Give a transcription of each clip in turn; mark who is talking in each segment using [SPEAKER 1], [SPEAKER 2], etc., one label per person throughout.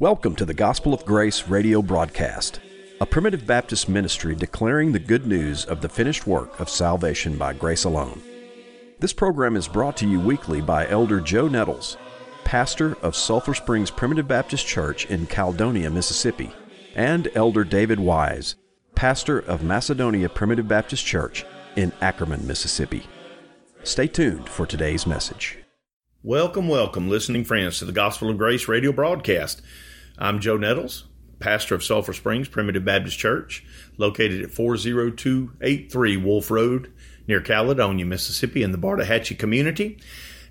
[SPEAKER 1] Welcome to the Gospel of Grace radio broadcast, a primitive Baptist ministry declaring the good news of the finished work of salvation by grace alone. This program is brought to you weekly by Elder Joe Nettles, pastor of Sulphur Springs Primitive Baptist Church in Caledonia, Mississippi, and Elder David Wise, pastor of Macedonia Primitive Baptist Church in Ackerman, Mississippi. Stay tuned for today's message.
[SPEAKER 2] Welcome, welcome, listening friends, to the Gospel of Grace radio broadcast. I'm Joe Nettles, pastor of Sulphur Springs Primitive Baptist Church, located at 40283 Wolf Road near Caledonia, Mississippi, in the Buttahatchee community.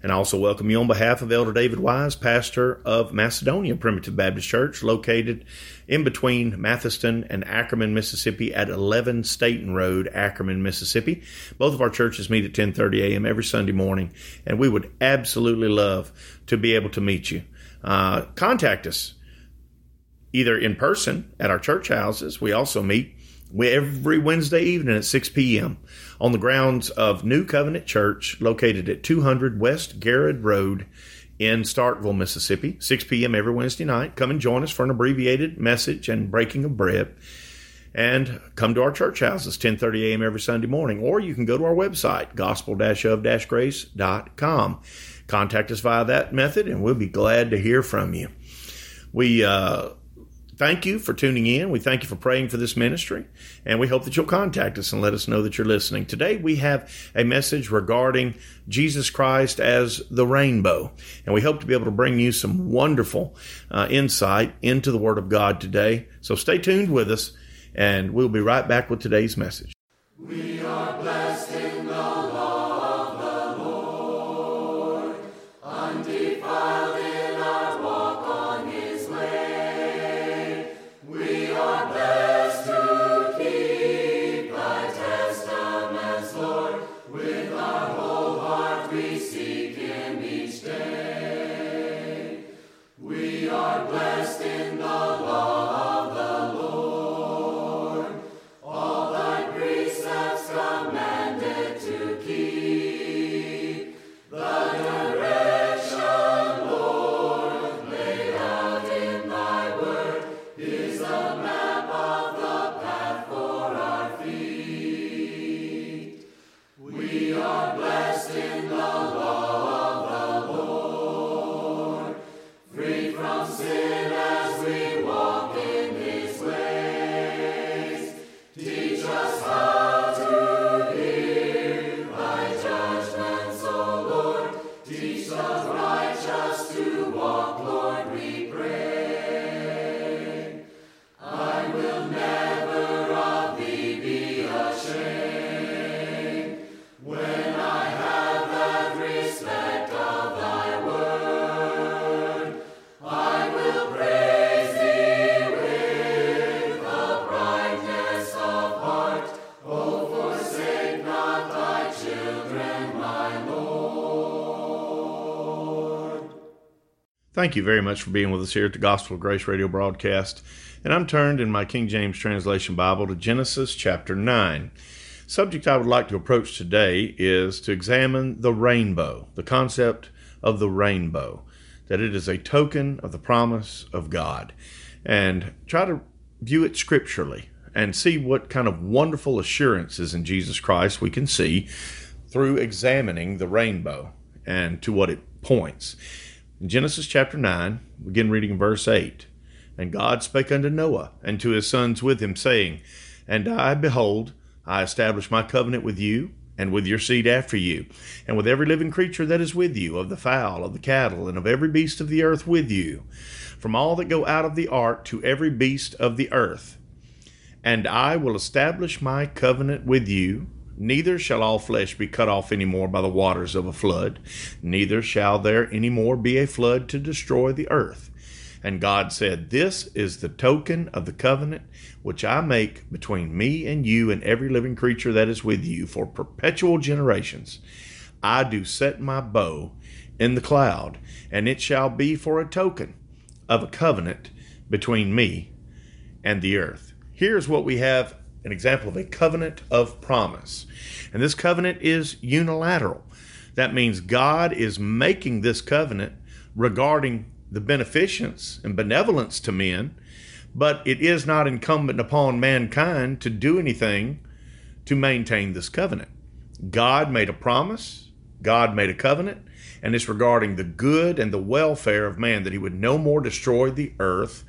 [SPEAKER 2] And I also welcome you on behalf of Elder David Wise, pastor of Macedonia Primitive Baptist Church, located in between Mathiston and Ackerman, Mississippi, at 11 Staten Road, Ackerman, Mississippi. Both of our churches meet at 10:30 a.m. every Sunday morning, and we would absolutely love to be able to meet you. Uh, contact us either in person at our church houses. We also meet every Wednesday evening at 6 p.m. on the grounds of New Covenant Church, located at 200 West Garrett Road in Starkville, Mississippi. 6 p.m. every Wednesday night. Come and join us for an abbreviated message and breaking of bread. And come to our church houses 10:30 a.m. every Sunday morning, or you can go to our website gospel-of-grace.com. Contact us via that method, and we'll be glad to hear from you. We uh, thank you for tuning in. We thank you for praying for this ministry, and we hope that you'll contact us and let us know that you're listening. Today, we have a message regarding Jesus Christ as the rainbow, and we hope to be able to bring you some wonderful uh, insight into the Word of God today. So stay tuned with us, and we'll be right back with today's message.
[SPEAKER 3] We are blessed
[SPEAKER 2] Thank you very much for being with us here at the Gospel of Grace radio broadcast. And I'm turned in my King James Translation Bible to Genesis chapter 9. Subject I would like to approach today is to examine the rainbow, the concept of the rainbow, that it is a token of the promise of God, and try to view it scripturally and see what kind of wonderful assurances in Jesus Christ we can see through examining the rainbow and to what it points. In Genesis chapter 9, begin reading verse 8. And God spake unto Noah and to his sons with him, saying, And I, behold, I establish my covenant with you, and with your seed after you, and with every living creature that is with you, of the fowl, of the cattle, and of every beast of the earth with you, from all that go out of the ark to every beast of the earth. And I will establish my covenant with you. Neither shall all flesh be cut off any more by the waters of a flood, neither shall there any more be a flood to destroy the earth. And God said, This is the token of the covenant which I make between me and you and every living creature that is with you for perpetual generations. I do set my bow in the cloud, and it shall be for a token of a covenant between me and the earth. Here's what we have an example of a covenant of promise. And this covenant is unilateral. That means God is making this covenant regarding the beneficence and benevolence to men, but it is not incumbent upon mankind to do anything to maintain this covenant. God made a promise, God made a covenant, and it's regarding the good and the welfare of man that he would no more destroy the earth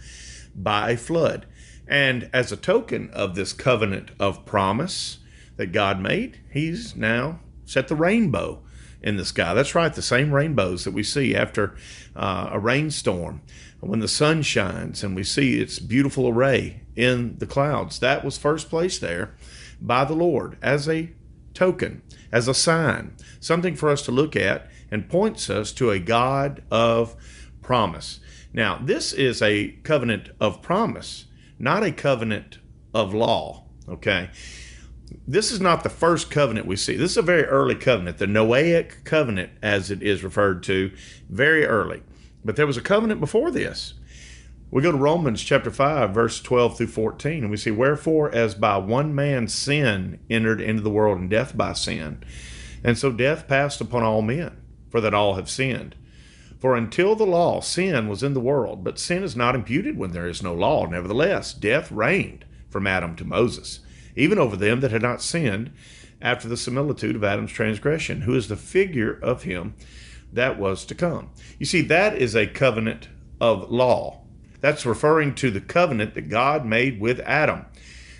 [SPEAKER 2] by a flood. And as a token of this covenant of promise that God made, he's now set the rainbow in the sky. That's right, the same rainbows that we see after uh, a rainstorm when the sun shines and we see its beautiful array in the clouds. That was first placed there by the Lord as a token, as a sign, something for us to look at and points us to a God of promise. Now, this is a covenant of promise, not a covenant of law, okay? This is not the first covenant we see. This is a very early covenant, the Noahic covenant, as it is referred to, very early. But there was a covenant before this. We go to Romans chapter 5, verse 12 through 14, and we see, Wherefore, as by one man sin entered into the world, and death by sin, and so death passed upon all men, for that all have sinned. For until the law, sin was in the world, but sin is not imputed when there is no law. Nevertheless, death reigned from Adam to Moses, even over them that had not sinned, after the similitude of Adam's transgression, who is the figure of him that was to come. You see, that is a covenant of law. That's referring to the covenant that God made with Adam,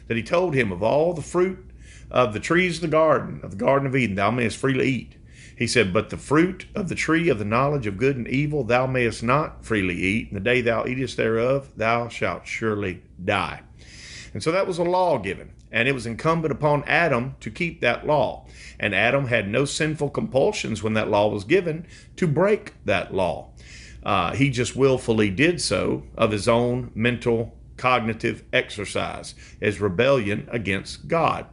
[SPEAKER 2] that he told him of all the fruit of the trees of the garden, of the Garden of Eden, thou mayest freely eat. He said, But the fruit of the tree of the knowledge of good and evil thou mayest not freely eat, and the day thou eatest thereof thou shalt surely die. And so that was a law given, and it was incumbent upon Adam to keep that law. And Adam had no sinful compulsions when that law was given to break that law. Uh, he just willfully did so of his own mental cognitive exercise as rebellion against God.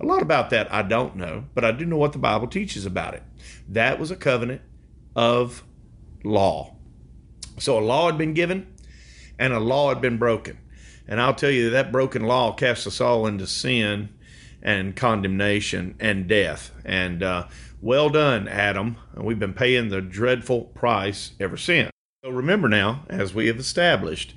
[SPEAKER 2] A lot about that I don't know, but I do know what the Bible teaches about it. That was a covenant of law. So a law had been given and a law had been broken. And I'll tell you that broken law casts us all into sin and condemnation and death. And uh, well done, Adam. And we've been paying the dreadful price ever since. So remember now, as we have established,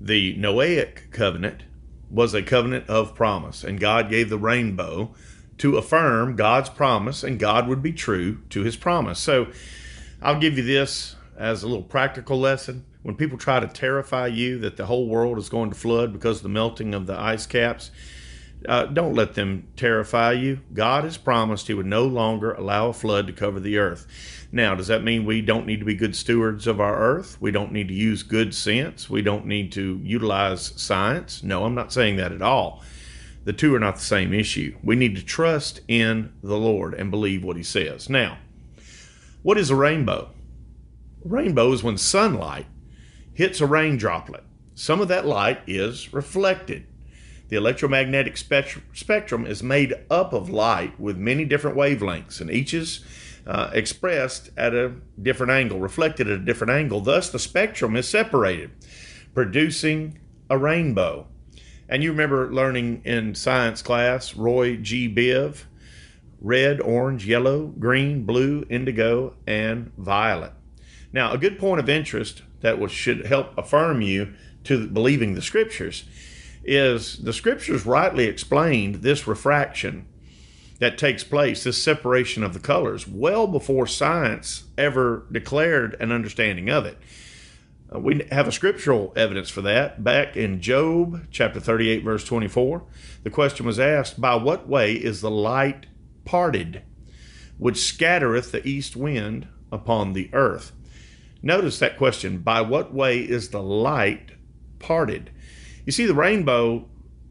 [SPEAKER 2] the Noahic covenant was a covenant of promise, and God gave the rainbow to affirm God's promise, and God would be true to his promise. So I'll give you this as a little practical lesson. When people try to terrify you that the whole world is going to flood because of the melting of the ice caps, uh, don't let them terrify you. God has promised He would no longer allow a flood to cover the earth. Now, does that mean we don't need to be good stewards of our earth? We don't need to use good sense? We don't need to utilize science? No, I'm not saying that at all. The two are not the same issue. We need to trust in the Lord and believe what He says. Now, what is a rainbow? A rainbow is when sunlight hits a rain droplet. Some of that light is reflected. The electromagnetic spectrum is made up of light with many different wavelengths, and each is uh, expressed at a different angle, reflected at a different angle. Thus, the spectrum is separated, producing a rainbow. And you remember learning in science class, Roy G. Biv, red, orange, yellow, green, blue, indigo, and violet. Now, a good point of interest that should help affirm you to believing the scriptures is the scriptures rightly explained this refraction that takes place, this separation of the colors, well before science ever declared an understanding of it. Uh, we have a scriptural evidence for that. Back in Job chapter 38, verse 24, the question was asked, By what way is the light parted, which scattereth the east wind upon the earth? Notice that question, By what way is the light parted? You see, the rainbow,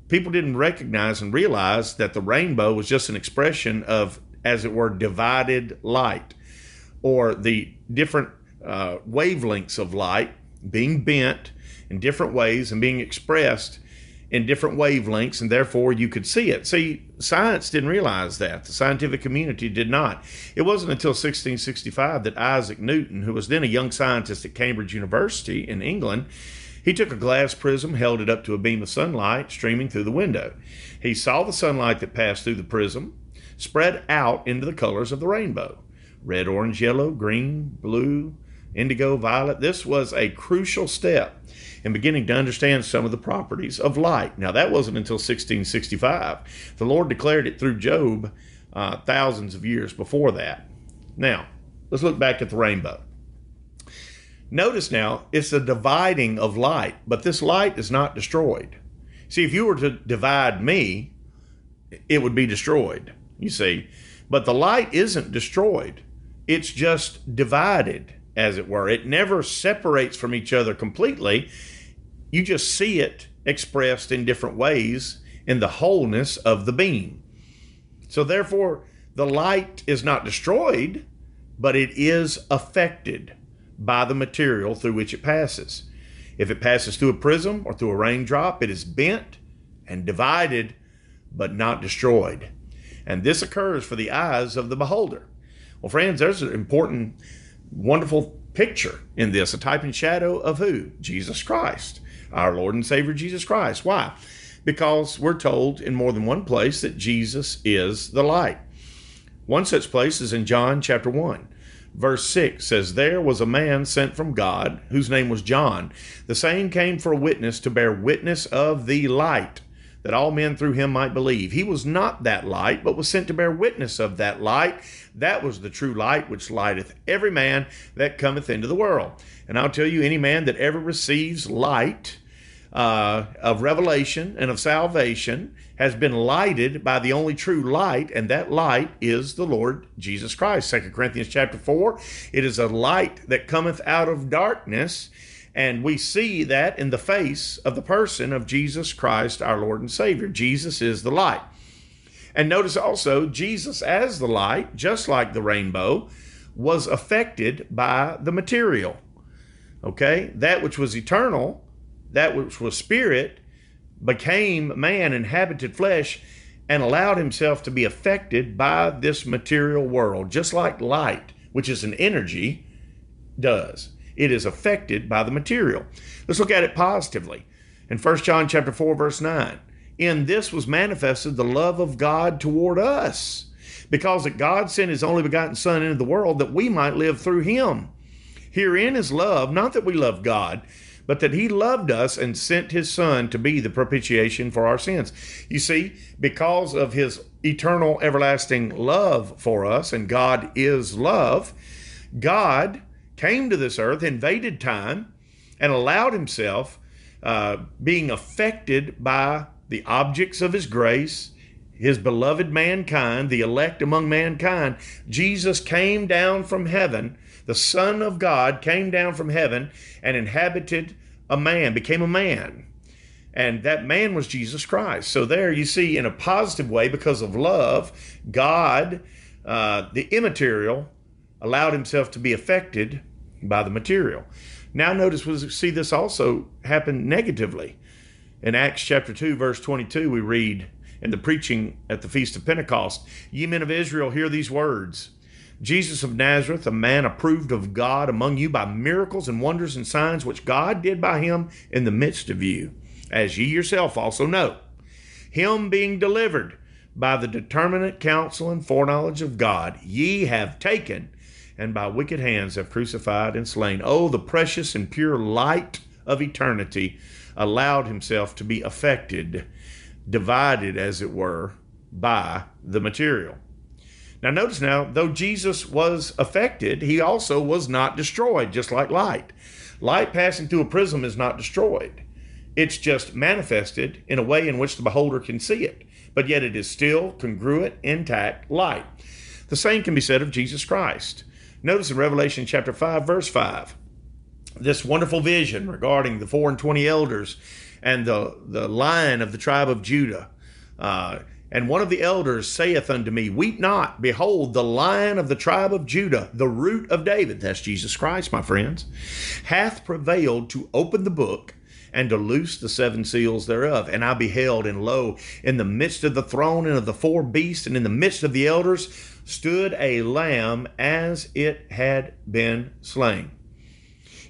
[SPEAKER 2] people didn't recognize and realize that the rainbow was just an expression of, as it were, divided light or the different uh, wavelengths of light being bent in different ways and being expressed in different wavelengths, and therefore you could see it. See, science didn't realize that. The scientific community did not. It wasn't until 1665 that Isaac Newton, who was then a young scientist at Cambridge University in England, he took a glass prism, held it up to a beam of sunlight streaming through the window. He saw the sunlight that passed through the prism spread out into the colors of the rainbow red, orange, yellow, green, blue, indigo, violet. This was a crucial step in beginning to understand some of the properties of light. Now, that wasn't until 1665. The Lord declared it through Job uh, thousands of years before that. Now, let's look back at the rainbow. Notice now, it's a dividing of light, but this light is not destroyed. See, if you were to divide me, it would be destroyed, you see. But the light isn't destroyed, it's just divided, as it were. It never separates from each other completely. You just see it expressed in different ways in the wholeness of the beam. So, therefore, the light is not destroyed, but it is affected by the material through which it passes. If it passes through a prism or through a raindrop, it is bent and divided, but not destroyed. And this occurs for the eyes of the beholder. Well, friends, there's an important, wonderful picture in this a type and shadow of who? Jesus Christ, our Lord and Savior Jesus Christ. Why? Because we're told in more than one place that Jesus is the light. One such place is in John chapter 1 verse 6 says, There was a man sent from God, whose name was John. The same came for a witness to bear witness of the light, that all men through him might believe. He was not that light, but was sent to bear witness of that light. That was the true light which lighteth every man that cometh into the world. And I'll tell you, any man that ever receives light, uh, of revelation and of salvation has been lighted by the only true light, and that light is the Lord Jesus Christ. Second Corinthians chapter 4, it is a light that cometh out of darkness, and we see that in the face of the person of Jesus Christ, our Lord and Savior. Jesus is the light. And notice also, Jesus as the light, just like the rainbow, was affected by the material. Okay? That which was eternal that which was spirit, became man, inhabited flesh, and allowed himself to be affected by this material world, just like light, which is an energy, does. It is affected by the material. Let's look at it positively. In 1 John chapter 4, verse 9, in this was manifested the love of God toward us, because that God sent his only begotten Son into the world that we might live through him. Herein is love, not that we love God, but that he loved us and sent his son to be the propitiation for our sins. You see, because of his eternal, everlasting love for us, and God is love, God came to this earth, invaded time, and allowed himself uh, being affected by the objects of his grace, his beloved mankind, the elect among mankind. Jesus came down from heaven the Son of God came down from heaven and inhabited a man, became a man. And that man was Jesus Christ. So, there you see, in a positive way, because of love, God, uh, the immaterial, allowed himself to be affected by the material. Now, notice we see this also happen negatively. In Acts chapter 2, verse 22, we read in the preaching at the Feast of Pentecost Ye men of Israel, hear these words. Jesus of Nazareth, a man approved of God among you by miracles and wonders and signs which God did by him in the midst of you, as ye yourself also know. Him being delivered by the determinate counsel and foreknowledge of God, ye have taken, and by wicked hands have crucified and slain. Oh, the precious and pure light of eternity allowed himself to be affected, divided, as it were, by the material. Now, notice now, though Jesus was affected, he also was not destroyed, just like light. Light passing through a prism is not destroyed, it's just manifested in a way in which the beholder can see it, but yet it is still congruent, intact light. The same can be said of Jesus Christ. Notice in Revelation chapter 5, verse 5, this wonderful vision regarding the four and twenty elders and the, the lion of the tribe of Judah. Uh, and one of the elders saith unto me, Weep not, behold, the lion of the tribe of Judah, the root of David, that's Jesus Christ, my friends, hath prevailed to open the book and to loose the seven seals thereof. And I beheld, and lo, in the midst of the throne and of the four beasts, and in the midst of the elders, stood a lamb as it had been slain.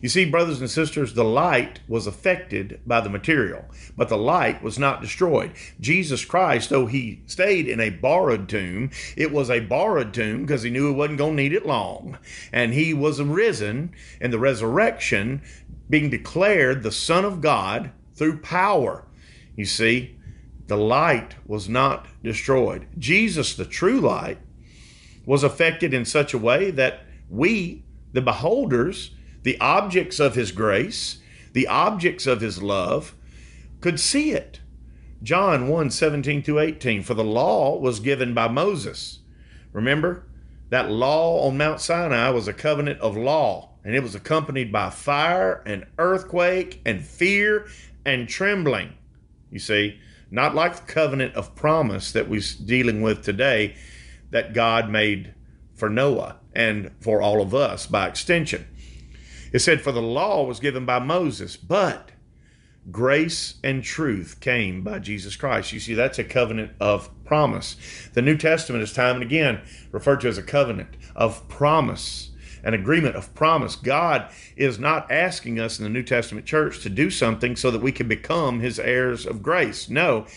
[SPEAKER 2] You see, brothers and sisters, the light was affected by the material, but the light was not destroyed. Jesus Christ, though he stayed in a borrowed tomb, it was a borrowed tomb because he knew he wasn't going to need it long. And he was risen in the resurrection, being declared the Son of God through power. You see, the light was not destroyed. Jesus, the true light, was affected in such a way that we, the beholders, the objects of his grace, the objects of his love, could see it. John 1 17 to 18. For the law was given by Moses. Remember? That law on Mount Sinai was a covenant of law, and it was accompanied by fire and earthquake and fear and trembling. You see, not like the covenant of promise that we're dealing with today that God made for Noah and for all of us by extension. It said, For the law was given by Moses, but grace and truth came by Jesus Christ. You see, that's a covenant of promise. The New Testament is time and again referred to as a covenant of promise, an agreement of promise. God is not asking us in the New Testament church to do something so that we can become his heirs of grace. No,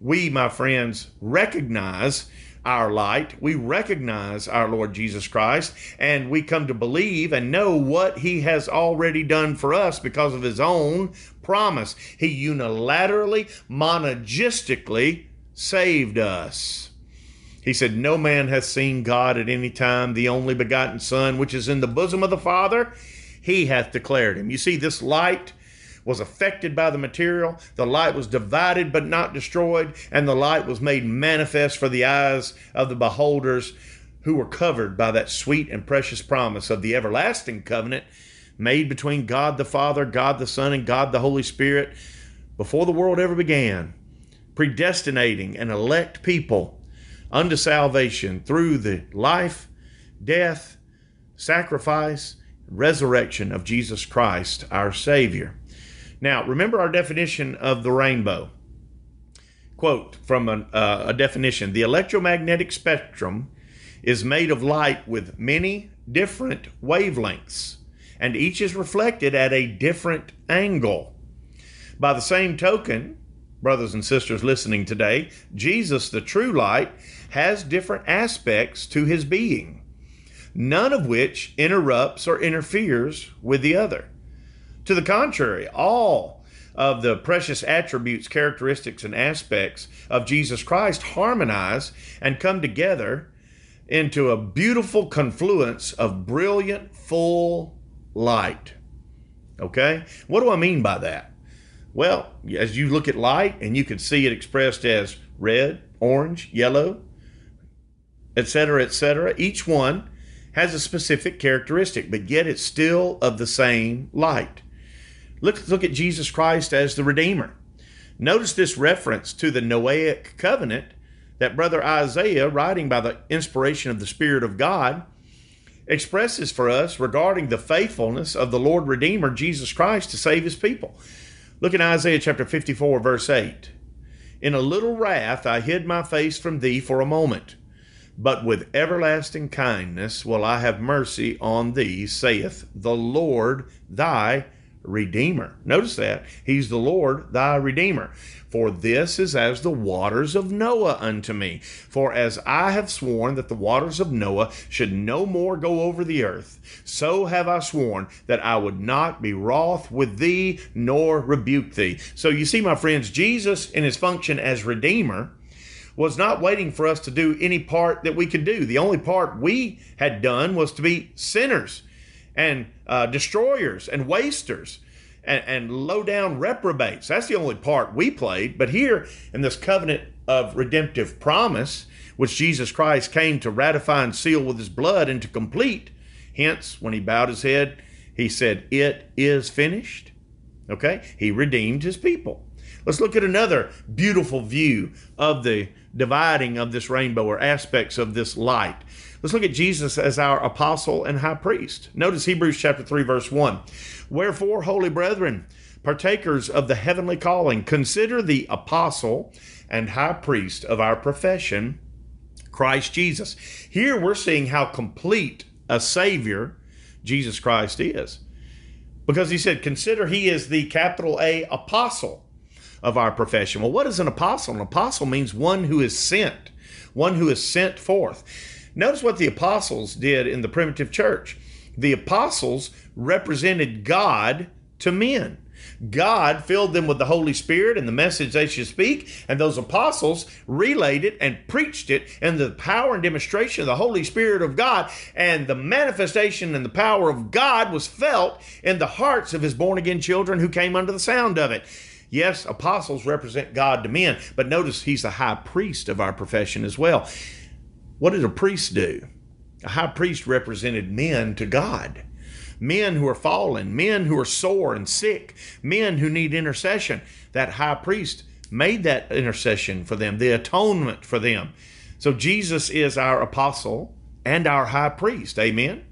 [SPEAKER 2] we, my friends, recognize our light. We recognize our Lord Jesus Christ and we come to believe and know what he has already done for us because of his own promise. He unilaterally, monergistically saved us. He said, No man hath seen God at any time, the only begotten Son, which is in the bosom of the Father, he hath declared him. You see, this light was affected by the material. The light was divided but not destroyed, and the light was made manifest for the eyes of the beholders who were covered by that sweet and precious promise of the everlasting covenant made between God the Father, God the Son, and God the Holy Spirit before the world ever began, predestinating an elect people unto salvation through the life, death, sacrifice, resurrection of Jesus Christ, our Savior. Now, remember our definition of the rainbow. Quote from uh, a definition The electromagnetic spectrum is made of light with many different wavelengths, and each is reflected at a different angle. By the same token, brothers and sisters listening today, Jesus, the true light, has different aspects to his being, none of which interrupts or interferes with the other. To the contrary, all of the precious attributes, characteristics, and aspects of Jesus Christ harmonize and come together into a beautiful confluence of brilliant, full light. Okay? What do I mean by that? Well, as you look at light and you can see it expressed as red, orange, yellow, etc., etc., each one has a specific characteristic, but yet it's still of the same light. Look, look at Jesus Christ as the Redeemer. Notice this reference to the Noahic covenant that Brother Isaiah, writing by the inspiration of the Spirit of God, expresses for us regarding the faithfulness of the Lord Redeemer, Jesus Christ, to save his people. Look at Isaiah chapter 54, verse 8. In a little wrath I hid my face from thee for a moment, but with everlasting kindness will I have mercy on thee, saith the Lord thy Redeemer. Notice that. He's the Lord thy Redeemer. For this is as the waters of Noah unto me. For as I have sworn that the waters of Noah should no more go over the earth, so have I sworn that I would not be wroth with thee nor rebuke thee. So you see, my friends, Jesus in his function as Redeemer was not waiting for us to do any part that we could do. The only part we had done was to be sinners and uh, destroyers and wasters and, and low down reprobates. That's the only part we played. But here in this covenant of redemptive promise, which Jesus Christ came to ratify and seal with his blood and to complete, hence, when he bowed his head, he said, It is finished. Okay? He redeemed his people. Let's look at another beautiful view of the dividing of this rainbow or aspects of this light. Let's look at Jesus as our apostle and high priest. Notice Hebrews chapter 3 verse 1. Wherefore, holy brethren, partakers of the heavenly calling, consider the apostle and high priest of our profession, Christ Jesus. Here we're seeing how complete a savior Jesus Christ is. because he said, Consider he is the capital A apostle of our profession. Well, what is an apostle? An apostle means one who is sent, one who is sent forth. Notice what the apostles did in the primitive church. The apostles represented God to men. God filled them with the Holy Spirit and the message they should speak, and those apostles relayed it and preached it in the power and demonstration of the Holy Spirit of God. And the manifestation and the power of God was felt in the hearts of his born again children who came under the sound of it. Yes, apostles represent God to men, but notice he's the high priest of our profession as well. What did a priest do? A high priest represented men to God men who are fallen, men who are sore and sick, men who need intercession. That high priest made that intercession for them, the atonement for them. So Jesus is our apostle and our high priest. Amen.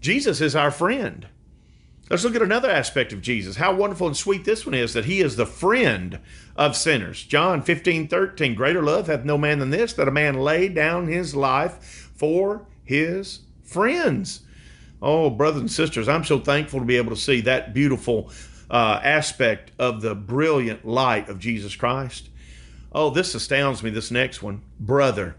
[SPEAKER 2] Jesus is our friend. Let's look at another aspect of Jesus. How wonderful and sweet this one is that he is the friend of sinners. John 15, 13. Greater love hath no man than this, that a man lay down his life for his friends. Oh, brothers and sisters, I'm so thankful to be able to see that beautiful uh, aspect of the brilliant light of Jesus Christ. Oh, this astounds me, this next one. Brother,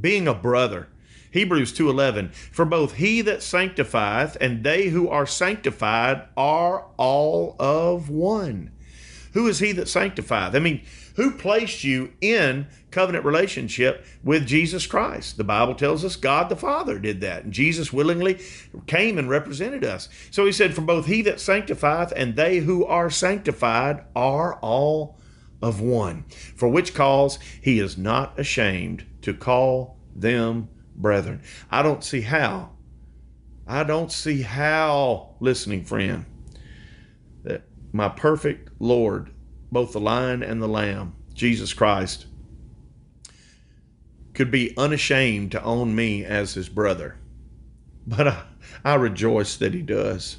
[SPEAKER 2] being a brother. Hebrews 2:11 For both he that sanctifieth and they who are sanctified are all of one. Who is he that sanctifieth? I mean, who placed you in covenant relationship with Jesus Christ? The Bible tells us God the Father did that, and Jesus willingly came and represented us. So he said, For both he that sanctifieth and they who are sanctified are all of one. For which cause he is not ashamed to call them brethren. I don't see how. I don't see how, listening friend, that my perfect Lord both the lion and the lamb, Jesus Christ, could be unashamed to own me as his brother. But I, I rejoice that he does.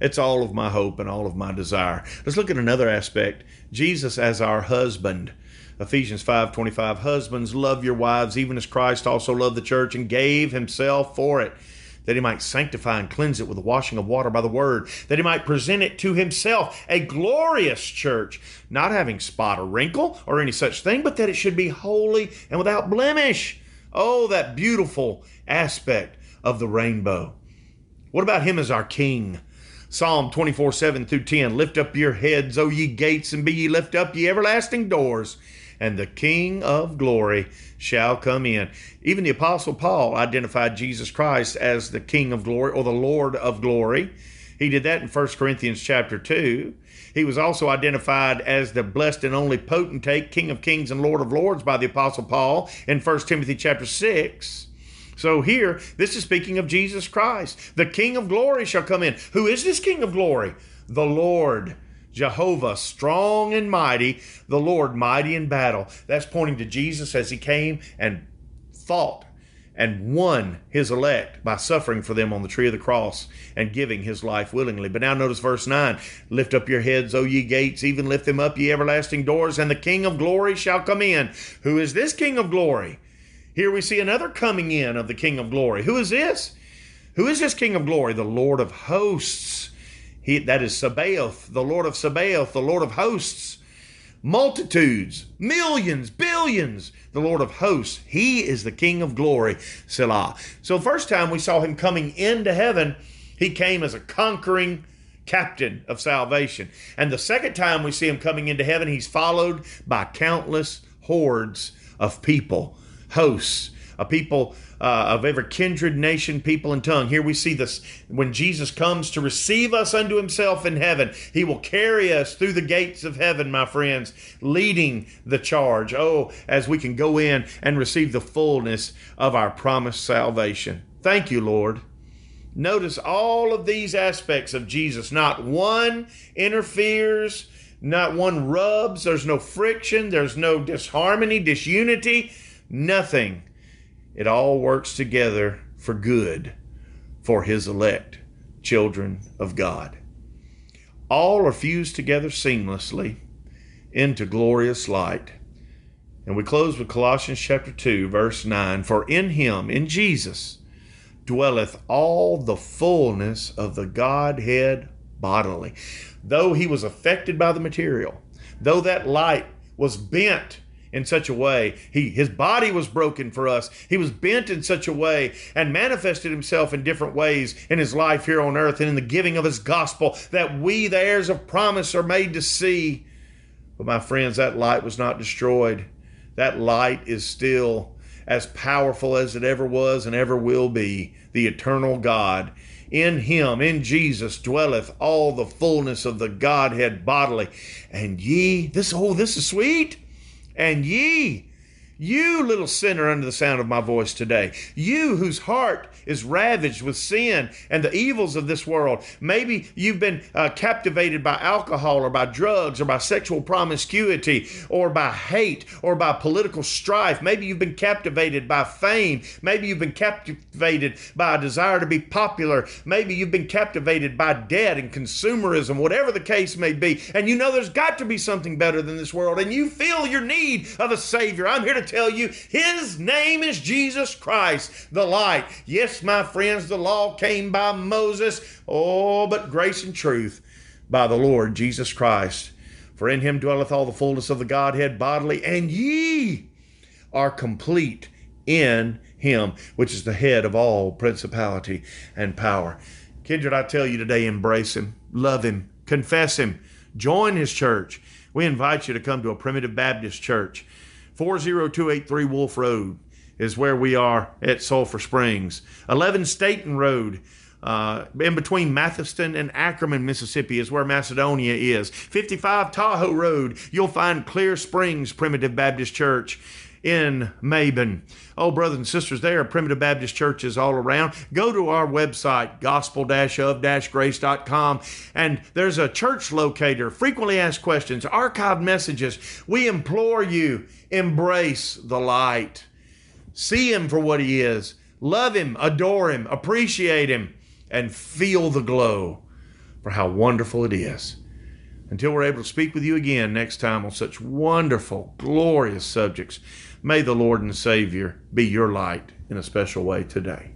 [SPEAKER 2] It's all of my hope and all of my desire. Let's look at another aspect Jesus as our husband. Ephesians 5:25 Husbands love your wives even as Christ also loved the church and gave himself for it that he might sanctify and cleanse it with the washing of water by the word, that he might present it to himself a glorious church, not having spot or wrinkle or any such thing, but that it should be holy and without blemish. Oh, that beautiful aspect of the rainbow. What about him as our king? Psalm 24, 7 through 10. Lift up your heads, O ye gates, and be ye lift up, ye everlasting doors, and the King of glory shall come in. Even the Apostle Paul identified Jesus Christ as the King of glory or the Lord of glory. He did that in 1 Corinthians chapter 2. He was also identified as the blessed and only potentate, King of kings and Lord of lords by the Apostle Paul in 1 Timothy chapter 6. So here, this is speaking of Jesus Christ. The King of glory shall come in. Who is this King of glory? The Lord Jehovah, strong and mighty, the Lord, mighty in battle. That's pointing to Jesus as he came and fought and won his elect by suffering for them on the tree of the cross and giving his life willingly. But now notice verse 9 Lift up your heads, O ye gates, even lift them up, ye everlasting doors, and the King of glory shall come in. Who is this King of glory? Here we see another coming in of the King of glory. Who is this? Who is this King of glory? The Lord of hosts. He, that is Sabaoth, the Lord of Sabaoth, the Lord of hosts. Multitudes, millions, billions, the Lord of hosts. He is the King of glory, Selah. So, first time we saw him coming into heaven, he came as a conquering captain of salvation. And the second time we see him coming into heaven, he's followed by countless hordes of people, hosts, a people uh, of every kindred, nation, people, and tongue. Here we see this when Jesus comes to receive us unto himself in heaven, he will carry us through the gates of heaven, my friends, leading the charge. Oh, as we can go in and receive the fullness of our promised salvation. Thank you, Lord. Notice all of these aspects of Jesus. Not one interferes, not one rubs, there's no friction, there's no disharmony, disunity, nothing it all works together for good for his elect, children of God. All are fused together seamlessly into glorious light. And we close with Colossians chapter 2, verse 9 For in him, in Jesus, dwelleth all the fullness of the Godhead bodily. Though he was affected by the material, though that light was bent in such a way. He his body was broken for us. He was bent in such a way and manifested himself in different ways in his life here on earth and in the giving of his gospel that we the heirs of promise are made to see. But my friends, that light was not destroyed. That light is still as powerful as it ever was and ever will be, the eternal God. In him, in Jesus, dwelleth all the fullness of the Godhead bodily. And ye, this, oh, this is sweet. And ye, you little sinner under the sound of my voice today, you whose heart is ravaged with sin and the evils of this world. Maybe you've been uh, captivated by alcohol or by drugs or by sexual promiscuity or by hate or by political strife. Maybe you've been captivated by fame. Maybe you've been captivated by a desire to be popular. Maybe you've been captivated by debt and consumerism, whatever the case may be. And you know there's got to be something better than this world and you feel your need of a Savior. I'm here to tell you his name is Jesus Christ, the light. Yes, my friends, the law came by Moses. Oh, but grace and truth by the Lord Jesus Christ. For in him dwelleth all the fullness of the Godhead bodily, and ye are complete in him, which is the head of all principality and power. Kindred, I tell you today, embrace him, love him, confess him, join his church. We invite you to come to a primitive Baptist church. 40283 Wolf Road is where we are at Sulphur Springs. 11 Staten Road, uh, in between Mathiston and Ackerman, Mississippi, is where Macedonia is. 55 Tahoe Road, you'll find Clear Springs Primitive Baptist Church in Maben. Oh, brothers and sisters, there are primitive Baptist churches all around. Go to our website, gospel-of-grace.com, and there's a church locator, frequently asked questions, archived messages. We implore you, embrace the light. See him for what he is. Love him, adore him, appreciate him, and feel the glow for how wonderful it is. Until we're able to speak with you again next time on such wonderful, glorious subjects, may the Lord and Savior be your light in a special way today.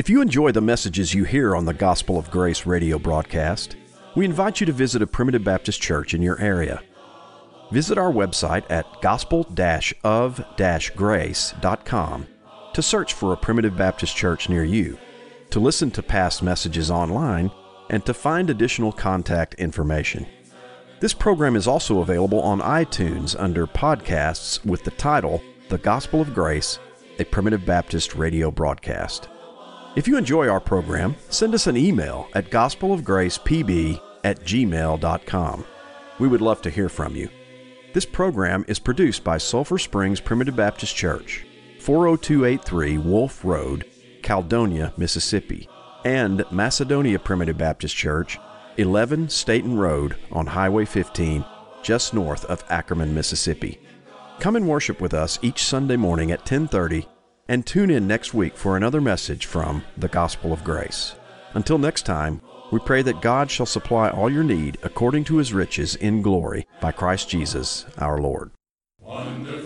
[SPEAKER 1] If you enjoy the messages you hear on the Gospel of Grace radio broadcast, we invite you to visit a Primitive Baptist church in your area. Visit our website at gospel-of-grace.com to search for a Primitive Baptist church near you, to listen to past messages online, and to find additional contact information. This program is also available on iTunes under podcasts with the title The Gospel of Grace, a Primitive Baptist radio broadcast. If you enjoy our program, send us an email at gospelofgracepb at gmail.com. We would love to hear from you. This program is produced by Sulphur Springs Primitive Baptist Church, 40283 Wolf Road, Caledonia, Mississippi, and Macedonia Primitive Baptist Church, 11 Staten Road on Highway 15, just north of Ackerman, Mississippi. Come and worship with us each Sunday morning at 1030 and tune in next week for another message from the Gospel of Grace. Until next time, we pray that God shall supply all your need according to his riches in glory by Christ Jesus our Lord.
[SPEAKER 3] Wonderful